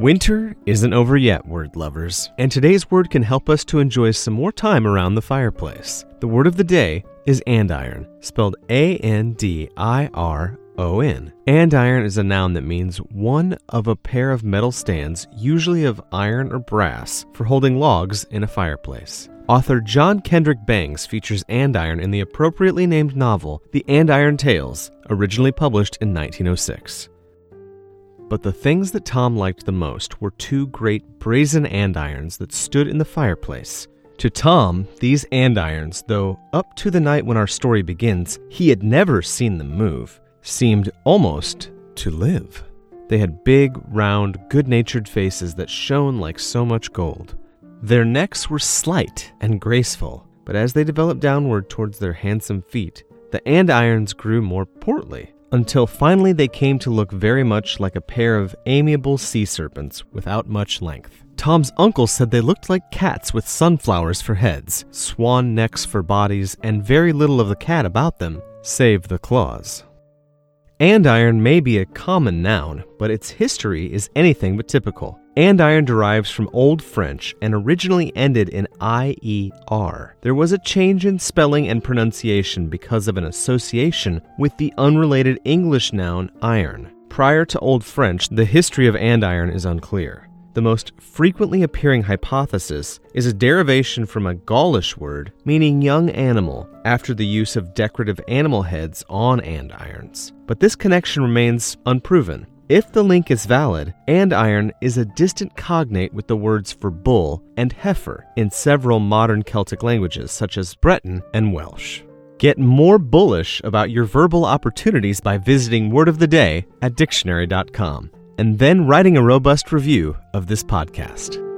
Winter isn't over yet, word lovers, and today's word can help us to enjoy some more time around the fireplace. The word of the day is andiron, spelled A N D I R O N. Andiron is a noun that means one of a pair of metal stands, usually of iron or brass, for holding logs in a fireplace. Author John Kendrick Bangs features andiron in the appropriately named novel The Andiron Tales, originally published in 1906. But the things that Tom liked the most were two great brazen andirons that stood in the fireplace. To Tom, these andirons, though up to the night when our story begins, he had never seen them move, seemed almost to live. They had big, round, good natured faces that shone like so much gold. Their necks were slight and graceful, but as they developed downward towards their handsome feet, the andirons grew more portly until finally they came to look very much like a pair of amiable sea serpents without much length. Tom's uncle said they looked like cats with sunflowers for heads, swan necks for bodies, and very little of the cat about them, save the claws. Andiron may be a common noun, but its history is anything but typical. Andiron derives from Old French and originally ended in IER. There was a change in spelling and pronunciation because of an association with the unrelated English noun iron. Prior to Old French, the history of andiron is unclear. The most frequently appearing hypothesis is a derivation from a Gaulish word meaning young animal after the use of decorative animal heads on andirons. But this connection remains unproven. If the link is valid, andiron is a distant cognate with the words for bull and heifer in several modern Celtic languages such as Breton and Welsh. Get more bullish about your verbal opportunities by visiting Word of the Day at dictionary.com and then writing a robust review of this podcast.